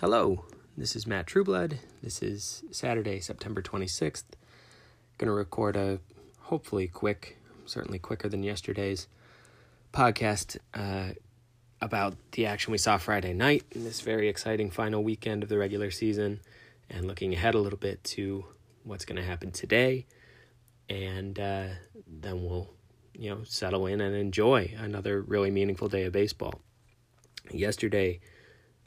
Hello, this is Matt Trueblood. This is Saturday, September 26th. Going to record a hopefully quick, certainly quicker than yesterday's podcast uh, about the action we saw Friday night in this very exciting final weekend of the regular season and looking ahead a little bit to what's going to happen today. And uh, then we'll, you know, settle in and enjoy another really meaningful day of baseball. Yesterday,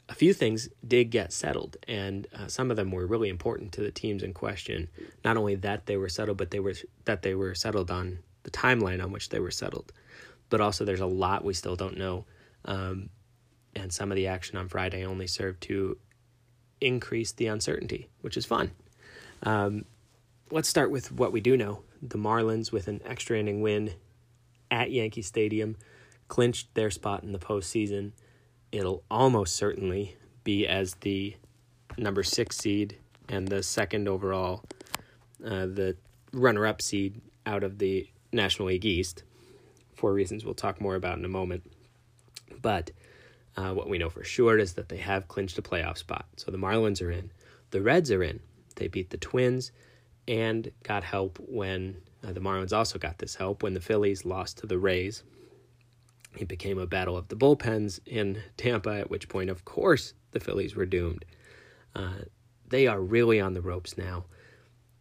a few things did get settled, and uh, some of them were really important to the teams in question. Not only that they were settled, but they were that they were settled on the timeline on which they were settled. But also, there's a lot we still don't know, um, and some of the action on Friday only served to increase the uncertainty, which is fun. Um, let's start with what we do know. The Marlins, with an extra inning win at Yankee Stadium, clinched their spot in the postseason it'll almost certainly be as the number six seed and the second overall, uh, the runner up seed out of the National League East, for reasons we'll talk more about in a moment. But uh, what we know for sure is that they have clinched a playoff spot. So the Marlins are in. The Reds are in. They beat the Twins and got help when uh, the Marlins also got this help when the Phillies lost to the Rays it became a battle of the bullpens in Tampa, at which point, of course, the Phillies were doomed. Uh, they are really on the ropes now.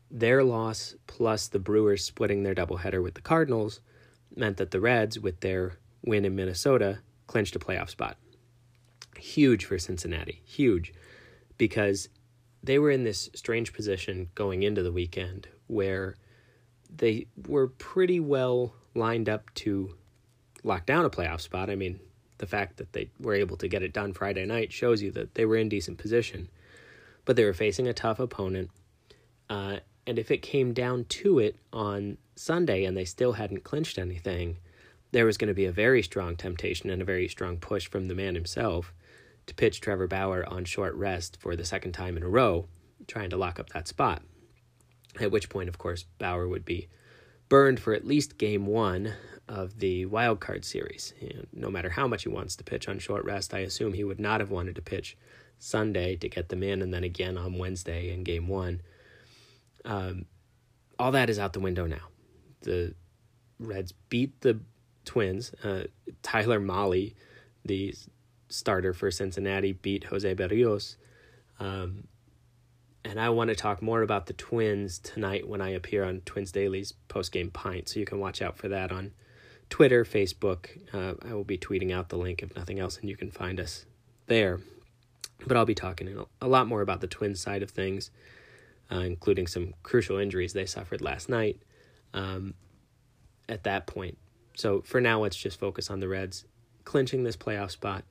Their loss, plus the Brewers splitting their doubleheader with the Cardinals, meant that the Reds, with their win in Minnesota, clinched a playoff spot. Huge for Cincinnati. Huge. Because they were in this strange position going into the weekend where they were pretty well lined up to lock down a playoff spot. I mean, the fact that they were able to get it done Friday night shows you that they were in decent position. But they were facing a tough opponent. Uh, and if it came down to it on Sunday and they still hadn't clinched anything, there was going to be a very strong temptation and a very strong push from the man himself to pitch Trevor Bauer on short rest for the second time in a row, trying to lock up that spot. At which point, of course, Bauer would be burned for at least game one of the wild card series. You know, no matter how much he wants to pitch on short rest, I assume he would not have wanted to pitch Sunday to get them in, and then again on Wednesday in Game One. Um, all that is out the window now. The Reds beat the Twins. Uh, Tyler Mahle, the starter for Cincinnati, beat Jose Berrios. Um, and I want to talk more about the Twins tonight when I appear on Twins Daily's post game pint. So you can watch out for that on Twitter, Facebook. Uh, I will be tweeting out the link if nothing else, and you can find us there. But I'll be talking a lot more about the Twins side of things, uh, including some crucial injuries they suffered last night um, at that point. So for now, let's just focus on the Reds clinching this playoff spot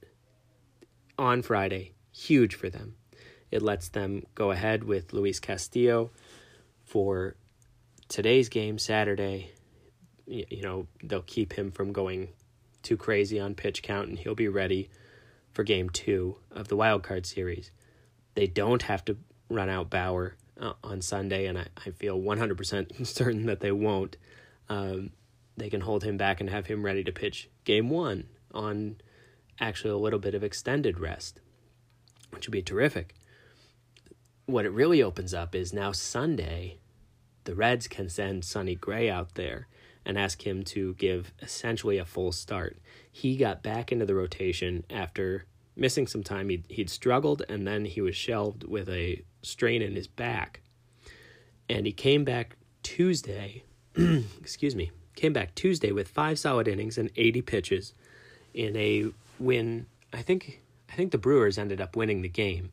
on Friday. Huge for them. It lets them go ahead with Luis Castillo for today's game, Saturday, you know they'll keep him from going too crazy on pitch count and he'll be ready for game two of the wild card series. They don't have to run out bauer uh, on sunday and I, I feel 100% certain that they won't. Um, they can hold him back and have him ready to pitch game one on actually a little bit of extended rest which would be terrific what it really opens up is now sunday the reds can send sonny gray out there and ask him to give essentially a full start. He got back into the rotation after missing some time. He'd, he'd struggled and then he was shelved with a strain in his back. And he came back Tuesday, excuse me, came back Tuesday with five solid innings and 80 pitches in a win. I think I think the Brewers ended up winning the game,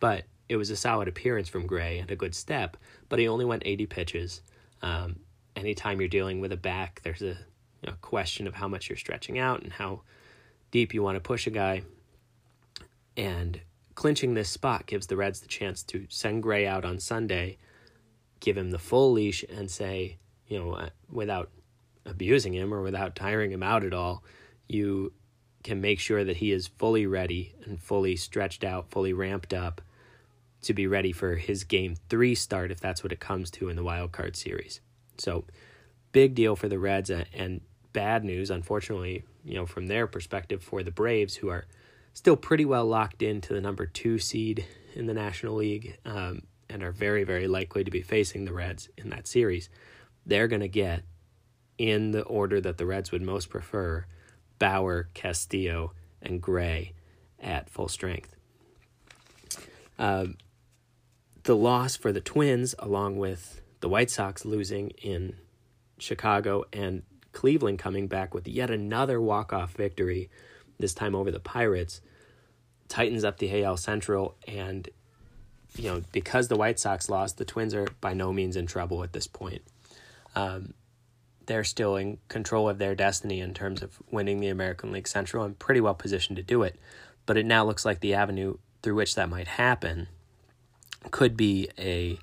but it was a solid appearance from Gray and a good step. But he only went 80 pitches. Um, anytime you're dealing with a back, there's a you know, question of how much you're stretching out and how deep you want to push a guy. And clinching this spot gives the Reds the chance to send Gray out on Sunday, give him the full leash, and say, you know, uh, without abusing him or without tiring him out at all, you can make sure that he is fully ready and fully stretched out, fully ramped up to be ready for his game three start if that's what it comes to in the wild card series. So, big deal for the Reds and bad news, unfortunately, you know, from their perspective for the Braves, who are still pretty well locked into the number two seed in the National League um, and are very, very likely to be facing the Reds in that series. They're going to get, in the order that the Reds would most prefer, Bauer, Castillo, and Gray at full strength. Um, the loss for the Twins, along with the White Sox losing in Chicago and Cleveland coming back with yet another walk-off victory, this time over the Pirates, tightens up the AL Central. And, you know, because the White Sox lost, the Twins are by no means in trouble at this point. Um, they're still in control of their destiny in terms of winning the American League Central and pretty well positioned to do it. But it now looks like the avenue through which that might happen could be a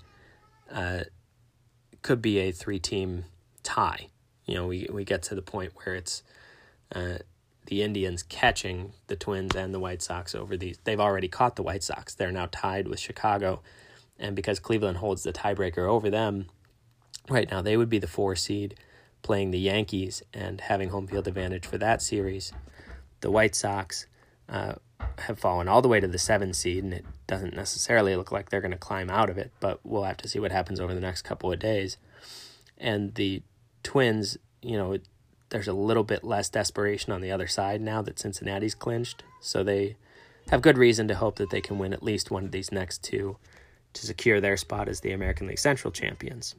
uh, could be a three team tie. You know, we we get to the point where it's uh, the Indians catching the Twins and the White Sox over these. They've already caught the White Sox. They're now tied with Chicago, and because Cleveland holds the tiebreaker over them, right now they would be the four seed playing the Yankees and having home field advantage for that series. The White Sox uh, have fallen all the way to the seven seed, and it doesn't necessarily look like they're going to climb out of it, but we'll have to see what happens over the next couple of days. And the Twins, you know, there's a little bit less desperation on the other side now that Cincinnati's clinched, so they have good reason to hope that they can win at least one of these next two to secure their spot as the American League Central champions.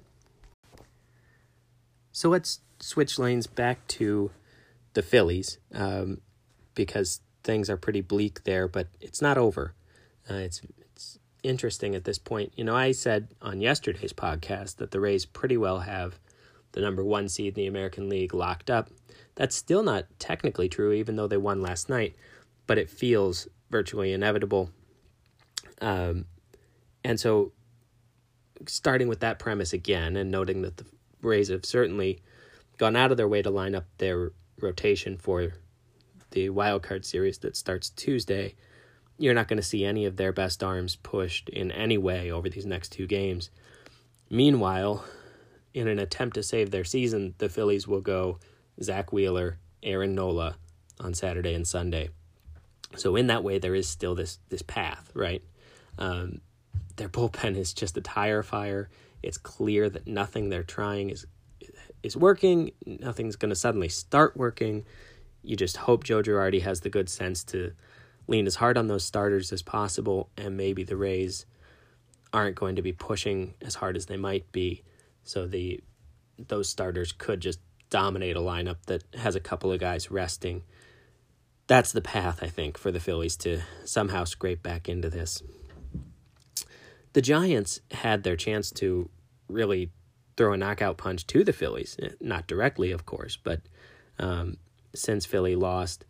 So let's switch lanes back to the Phillies um, because things are pretty bleak there, but it's not over. Uh, it's it's interesting at this point. You know, I said on yesterday's podcast that the Rays pretty well have the number one seed in the American League locked up. That's still not technically true, even though they won last night, but it feels virtually inevitable. Um, and so, starting with that premise again, and noting that the Rays have certainly gone out of their way to line up their rotation for the wild card series that starts Tuesday, you're not going to see any of their best arms pushed in any way over these next two games. Meanwhile, in an attempt to save their season, the Phillies will go Zack Wheeler, Aaron Nola on Saturday and Sunday. So in that way, there is still this this path, right? Um, their bullpen is just a tire fire. It's clear that nothing they're trying is is working. Nothing's going to suddenly start working you just hope Joe Girardi has the good sense to lean as hard on those starters as possible, and maybe the Rays aren't going to be pushing as hard as they might be. So the those starters could just dominate a lineup that has a couple of guys resting. That's the path, I think, for the Phillies to somehow scrape back into this. The Giants had their chance to really throw a knockout punch to the Phillies, not directly, of course, but um, since Philly lost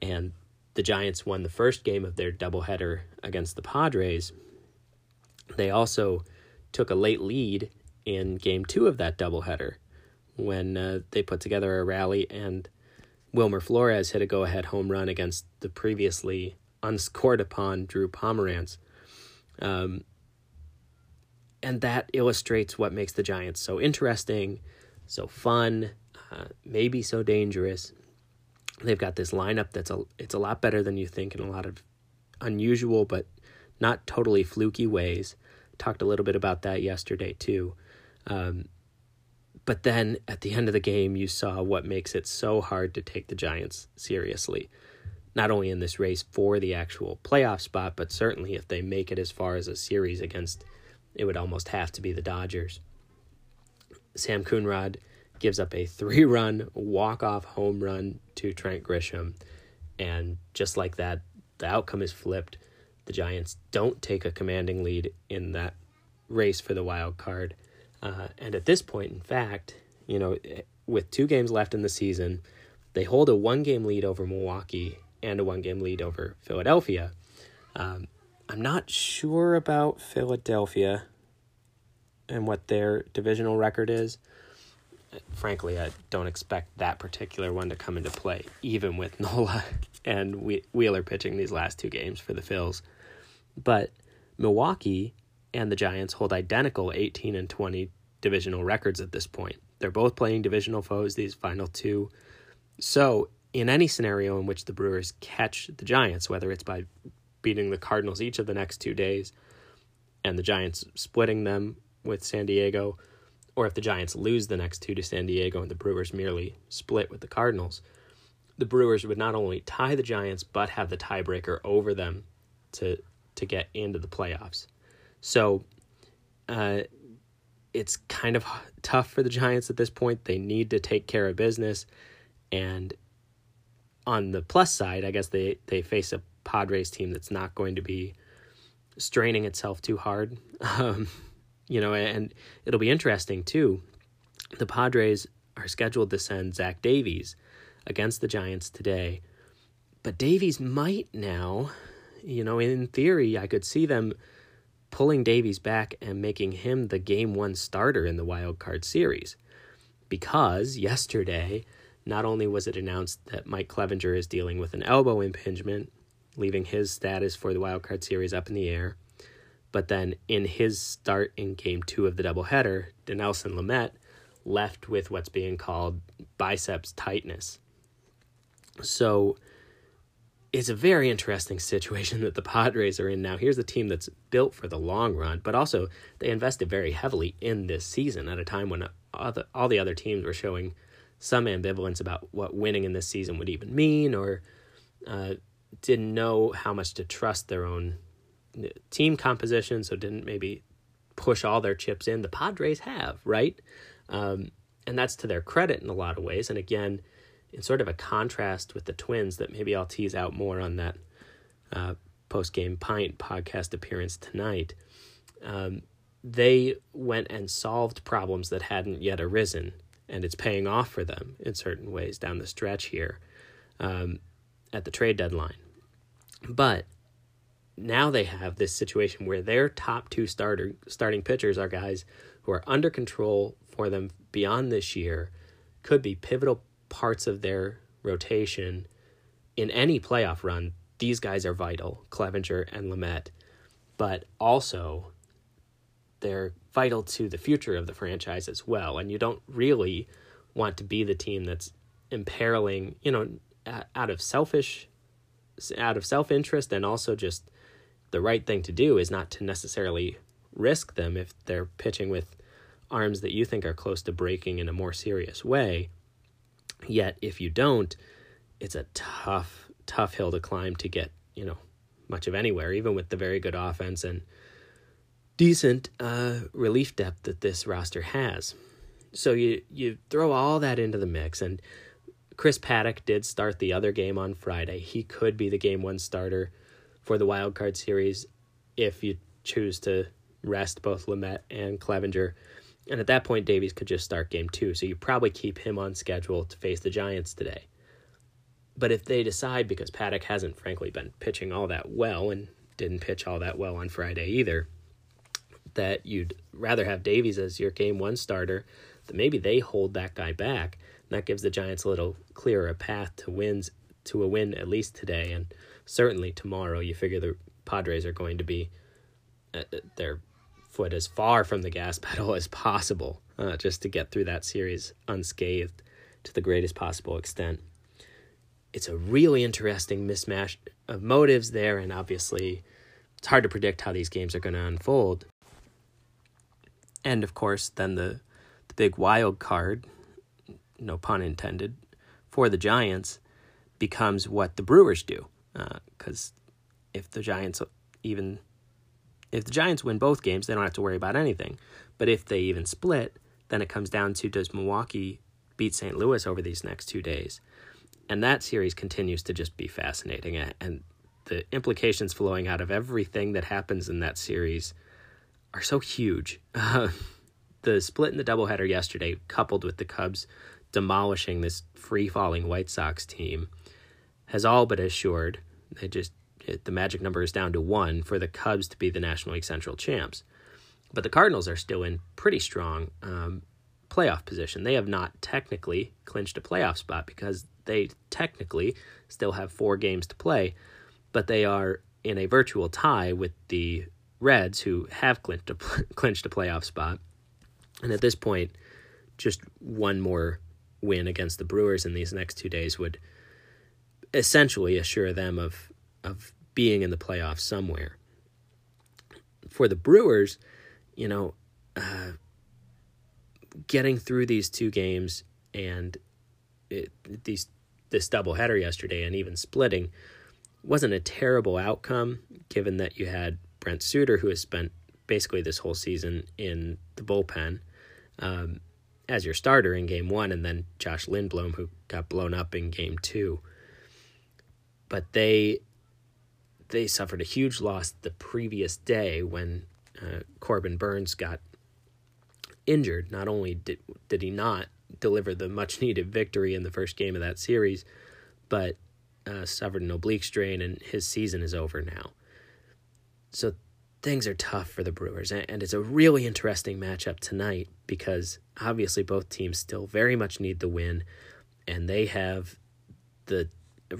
and the Giants won the first game of their doubleheader against the Padres, they also took a late lead in game two of that doubleheader when uh, they put together a rally and Wilmer Flores hit a go ahead home run against the previously unscored upon Drew Pomeranz. Um, and that illustrates what makes the Giants so interesting, so fun, uh, maybe so dangerous, they've got this lineup that's a it's a lot better than you think in a lot of unusual but not totally fluky ways. Talked a little bit about that yesterday too. Um, but then at the end of the game, you saw what makes it so hard to take the Giants seriously. Not only in this race for the actual playoff spot, but certainly if they make it as far as a series against, it would almost have to be the Dodgers. Sam Coonrod gives up a three run walk off home run to Trent Grisham. And just like that, the outcome is flipped. The Giants don't take a commanding lead in that race for the wild card. Uh, and at this point, in fact, you know, with two games left in the season, they hold a one game lead over Milwaukee and a one game lead over Philadelphia. Um, I'm not sure about Philadelphia and what their divisional record is frankly, I don't expect that particular one to come into play, even with Nola and Wheeler pitching these last two games for the Phils. But Milwaukee and the Giants hold identical 18 and 20 divisional records at this point. They're both playing divisional foes these final two. So in any scenario in which the Brewers catch the Giants, whether it's by beating the Cardinals each of the next two days and the Giants splitting them with San Diego, or if the Giants lose the next two to San Diego and the Brewers merely split with the Cardinals, the Brewers would not only tie the Giants but have the tiebreaker over them to to get into the playoffs. So uh, it's kind of tough for the Giants at this point. They need to take care of business, and on the plus side, I guess they they face a Padres team that's not going to be straining itself too hard. Um, you know, and it'll be interesting too. The Padres are scheduled to send Zach Davies against the Giants today, but Davies might now, you know, in theory, I could see them pulling Davies back and making him the game one starter in the wild card series. Because yesterday, not only was it announced that Mike Clevinger is dealing with an elbow impingement, leaving his status for the wild card series up in the air, but then in his start in game two of the doubleheader, Dinelson Lamet left with what's being called biceps tightness. So it's a very interesting situation that the Padres are in now. Here's a team that's built for the long run, but also they invested very heavily in this season at a time when all the, all the other teams were showing some ambivalence about what winning in this season would even mean or uh, didn't know how much to trust their own team composition, so didn't maybe push all their chips in. The Padres have, right? Um, and that's to their credit in a lot of ways. And again, in sort of a contrast with the Twins that maybe I'll tease out more on that uh, post game pint podcast appearance tonight. Um, they went and solved problems that hadn't yet arisen, and it's paying off for them in certain ways down the stretch here um, at the trade deadline. But now they have this situation where their top two starter starting pitchers are guys who are under control for them beyond this year, could be pivotal parts of their rotation in any playoff run, these guys are vital, Clevinger and Lamet, but also they're vital to the future of the franchise as well. And you don't really want to be the team that's imperiling, you know, out of selfish, out of self interest, and also just the right thing to do is not to necessarily risk them if they're pitching with arms that you think are close to breaking in a more serious way. Yet, if you don't, it's a tough, tough hill to climb to get, you know, much of anywhere, even with the very good offense and decent uh, relief depth that this roster has. So you you throw all that into the mix, and Chris Paddack did start the other game on Friday. He could be the game one starter for the wild card series if you choose to rest both Lamet and Clevinger. And at that point, Davies could just start game two. So you probably keep him on schedule to face the Giants today. But if they decide, because Paddack hasn't frankly been pitching all that well and didn't pitch all that well on Friday either, that you'd rather have Davies as your game one starter, that maybe they hold that guy back. And that gives the Giants a little clearer path to wins to a win at least today and certainly tomorrow. You figure the Padres are going to be uh, uh they're foot as far from the gas pedal as possible uh, just to get through that series unscathed to the greatest possible extent. It's a really interesting mismatch of motives there, and obviously, it's hard to predict how these games are going to unfold. And of course, then the the big wild card, no pun intended, for the Giants becomes what the Brewers do, because uh, if the Giants even if the Giants win both games, they don't have to worry about anything. But if they even split, then it comes down to does Milwaukee beat St. Louis over these next two days? And that series continues to just be fascinating. And the implications flowing out of everything that happens in that series are so huge. Uh, the split in the doubleheader yesterday, coupled with the Cubs demolishing this free falling White Sox team, has all but assured they just the magic number is down to one for the Cubs to be the National League Central champs. But the Cardinals are still in pretty strong um, playoff position. They have not technically clinched a playoff spot because they technically still have four games to play, but they are in a virtual tie with the Reds, who have clinched a, clinched a playoff spot. And at this point, just one more win against the Brewers in these next two days would essentially assure them of of being in the playoffs somewhere. For the Brewers, you know, uh, getting through these two games and it, these this doubleheader yesterday and even splitting wasn't a terrible outcome given that you had Brent Suter who has spent basically this whole season in the bullpen um, as your starter in game one, and then Josh Lindblom who got blown up in game two. But they they suffered a huge loss the previous day when uh, Corbin Burnes got injured. Not only did did he not deliver the much needed victory in the first game of that series, but uh, suffered an oblique strain, and his season is over now. So things are tough for the Brewers, and it's a really interesting matchup tonight because obviously both teams still very much need the win, and they have the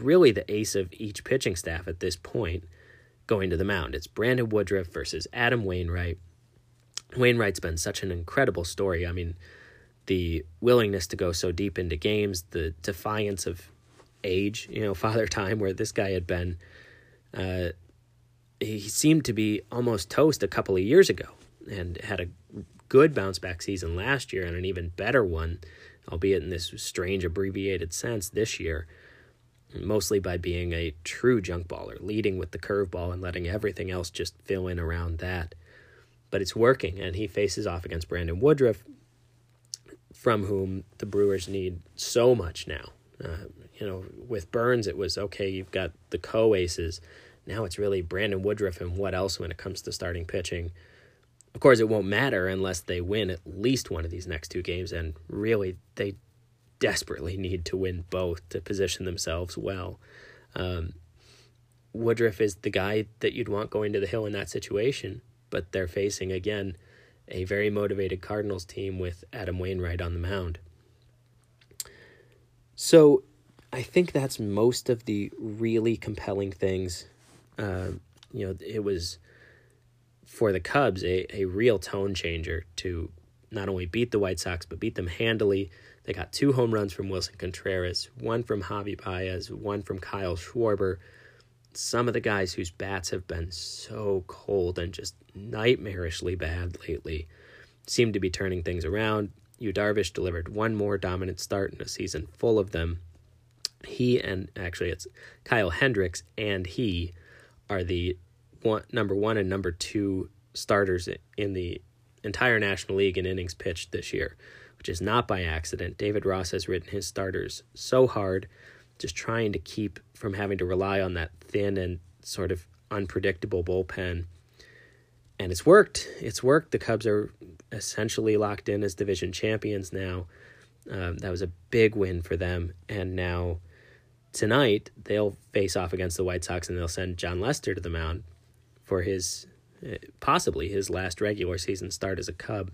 really the ace of each pitching staff at this point going to the mound. It's Brandon Woodruff versus Adam Wainwright. Wainwright's been such an incredible story. I mean, the willingness to go so deep into games, the defiance of age, you know, father time, where this guy had been, uh, he seemed to be almost toast a couple of years ago and had a good bounce back season last year and an even better one, albeit in this strange abbreviated sense this year, mostly by being a true junk baller, leading with the curveball and letting everything else just fill in around that. But it's working, and he faces off against Brandon Woodruff, from whom the Brewers need so much now. Uh, you know, with Burnes, it was okay, you've got the co aces. Now it's really Brandon Woodruff and what else when it comes to starting pitching. Of course, it won't matter unless they win at least one of these next two games, and really, they desperately need to win both to position themselves well. Um, Woodruff is the guy that you'd want going to the hill in that situation, but they're facing again a very motivated Cardinals team with Adam Wainwright on the mound. So I think that's most of the really compelling things. Uh, you know, it was for the Cubs a, a real tone changer to not only beat the White Sox, but beat them handily. They got two home runs from Willson Contreras, one from Javi Baez, one from Kyle Schwarber some of the guys whose bats have been so cold and just nightmarishly bad lately seem to be turning things around. Yu Darvish delivered one more dominant start in a season full of them. He and actually it's Kyle Hendricks and he are the one, number one and number two starters in the entire National League in innings pitched this year, which is not by accident. David Ross has ridden his starters so hard just trying to keep from having to rely on that thin and sort of unpredictable bullpen. And it's worked. It's worked. The Cubs are essentially locked in as division champions now. Um, that was a big win for them. And now tonight they'll face off against the White Sox and they'll send Jon Lester to the mound for his possibly his last regular season start as a Cub.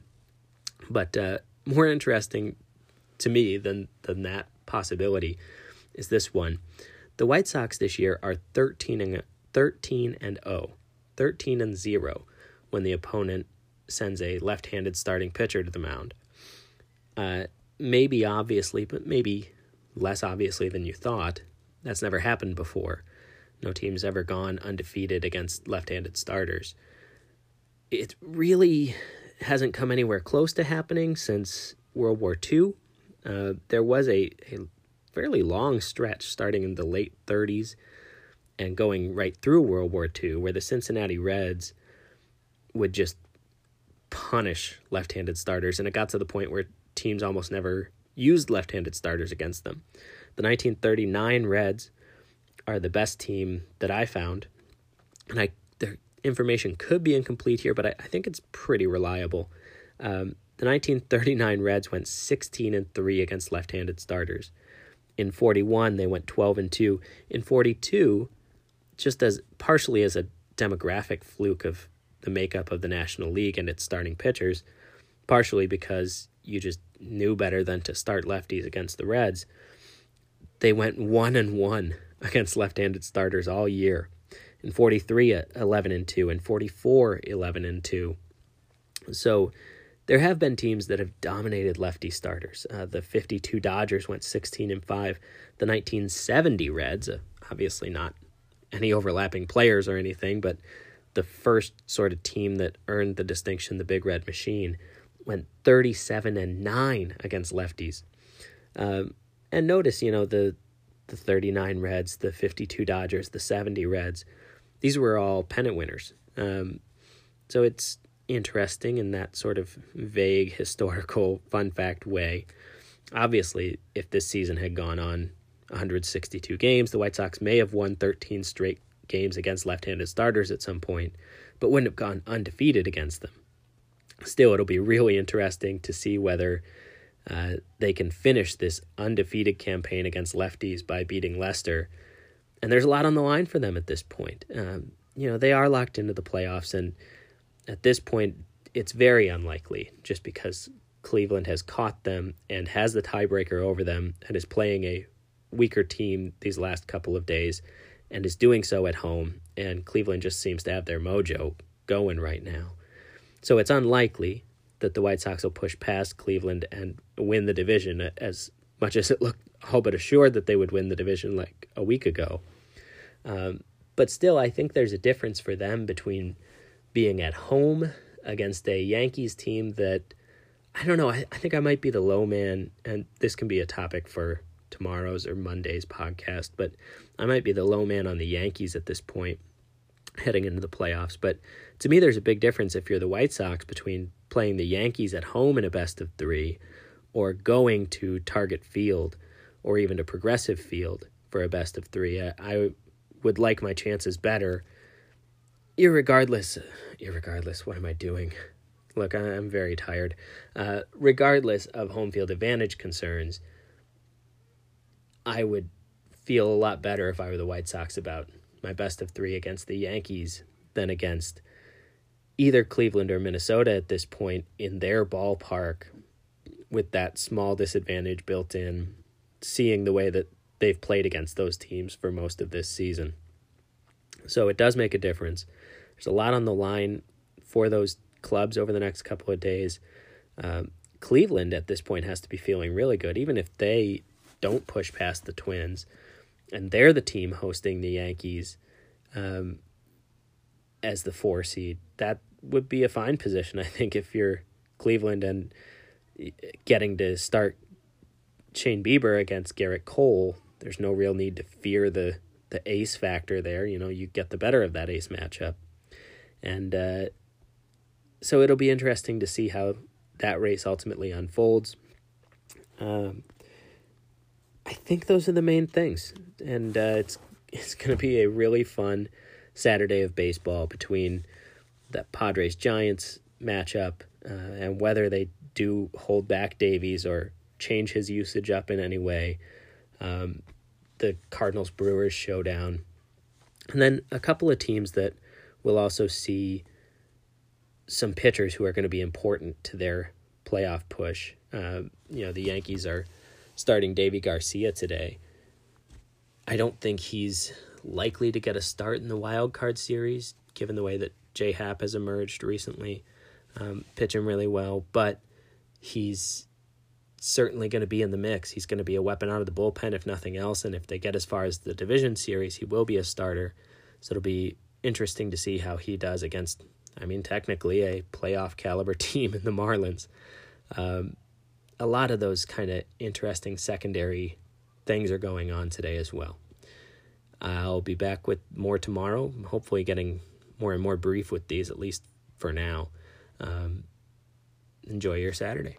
But uh, more interesting to me than than that possibility is this one. The White Sox this year are 13 and 13 and 0, 13 and 0 when the opponent sends a left-handed starting pitcher to the mound. Uh, maybe obviously, but maybe less obviously than you thought. That's never happened before. No team's ever gone undefeated against left-handed starters. It really hasn't come anywhere close to happening since World War II. Uh, there was a, a fairly long stretch starting in the late 30s and going right through World War II, where the Cincinnati Reds would just punish left handed starters. And it got to the point where teams almost never used left handed starters against them. The 1939 Reds are the best team that I found. And I information could be incomplete here, but I, I think it's pretty reliable. Um, the 1939 Reds went 16 and 3 against left handed starters. In 41, they went 12 and 2. In 42, just as partially as a demographic fluke of the makeup of the National League and its starting pitchers, partially because you just knew better than to start lefties against the Reds. They went 1 and 1 against left-handed starters all year. In 43 11 and 2 and 44 11 and 2. So there have been teams that have dominated lefty starters. Uh, the 52 Dodgers went 16 and 5. The 1970 Reds, uh, obviously not any overlapping players or anything, but the first sort of team that earned the distinction, the Big Red Machine, went 37 and 9 against lefties. Um, and notice, you know, the the 39 Reds, the 52 Dodgers, the 70 Reds, these were all pennant winners. Um, so it's interesting in that sort of vague historical fun fact way. Obviously, if this season had gone on 162 games, the White Sox may have won 13 straight games against left handed starters at some point, but wouldn't have gone undefeated against them. Still, it'll be really interesting to see whether uh, they can finish this undefeated campaign against lefties by beating Lester. And there's a lot on the line for them at this point. Um, you know, they are locked into the playoffs, and at this point, it's very unlikely just because Cleveland has caught them and has the tiebreaker over them and is playing a weaker team these last couple of days and is doing so at home. And Cleveland just seems to have their mojo going right now. So it's unlikely that the White Sox will push past Cleveland and win the division as much as it looked all but assured that they would win the division like a week ago. Um, but still, I think there's a difference for them between being at home against a Yankees team that I don't know. I, I think I might be the low man, and this can be a topic for tomorrow's or Monday's podcast, but I might be the low man on the Yankees at this point heading into the playoffs. But to me, there's a big difference if you're the White Sox between playing the Yankees at home in a best of three or going to Target Field or even a Progressive Field for a best of three. I, I would like my chances better. Irregardless, irregardless, what am I doing? Look, I'm very tired. Uh, regardless of home field advantage concerns, I would feel a lot better if I were the White Sox about my best of three against the Yankees than against either Cleveland or Minnesota at this point in their ballpark with that small disadvantage built in, seeing the way that they've played against those teams for most of this season. So it does make a difference. There's a lot on the line for those clubs over the next couple of days. Um, Cleveland at this point has to be feeling really good, even if they don't push past the Twins and they're the team hosting the Yankees um, as the four seed. That would be a fine position, I think, if you're Cleveland and getting to start Shane Bieber against Gerrit Cole. There's no real need to fear the the ace factor there. You know, you get the better of that ace matchup, and uh, so it'll be interesting to see how that race ultimately unfolds. Um, I think those are the main things, and uh, it's it's going to be a really fun Saturday of baseball between the Padres Giants matchup uh, and whether they do hold back Davies or change his usage up in any way. Um, the Cardinals Brewers showdown, and then a couple of teams that will also see some pitchers who are going to be important to their playoff push. Uh, you know, the Yankees are starting Deivi Garcia today. I don't think he's likely to get a start in the wild card series, given the way that J Happ has emerged recently, um, pitching really well. But he's certainly going to be in the mix. He's going to be a weapon out of the bullpen, if nothing else. And if they get as far as the division series, he will be a starter. So it'll be interesting to see how he does against, I mean, technically a playoff caliber team in the Marlins. Um, a lot of those kind of interesting secondary things are going on today as well. I'll be back with more tomorrow, hopefully, getting more and more brief with these, at least for now. Um, enjoy your Saturday.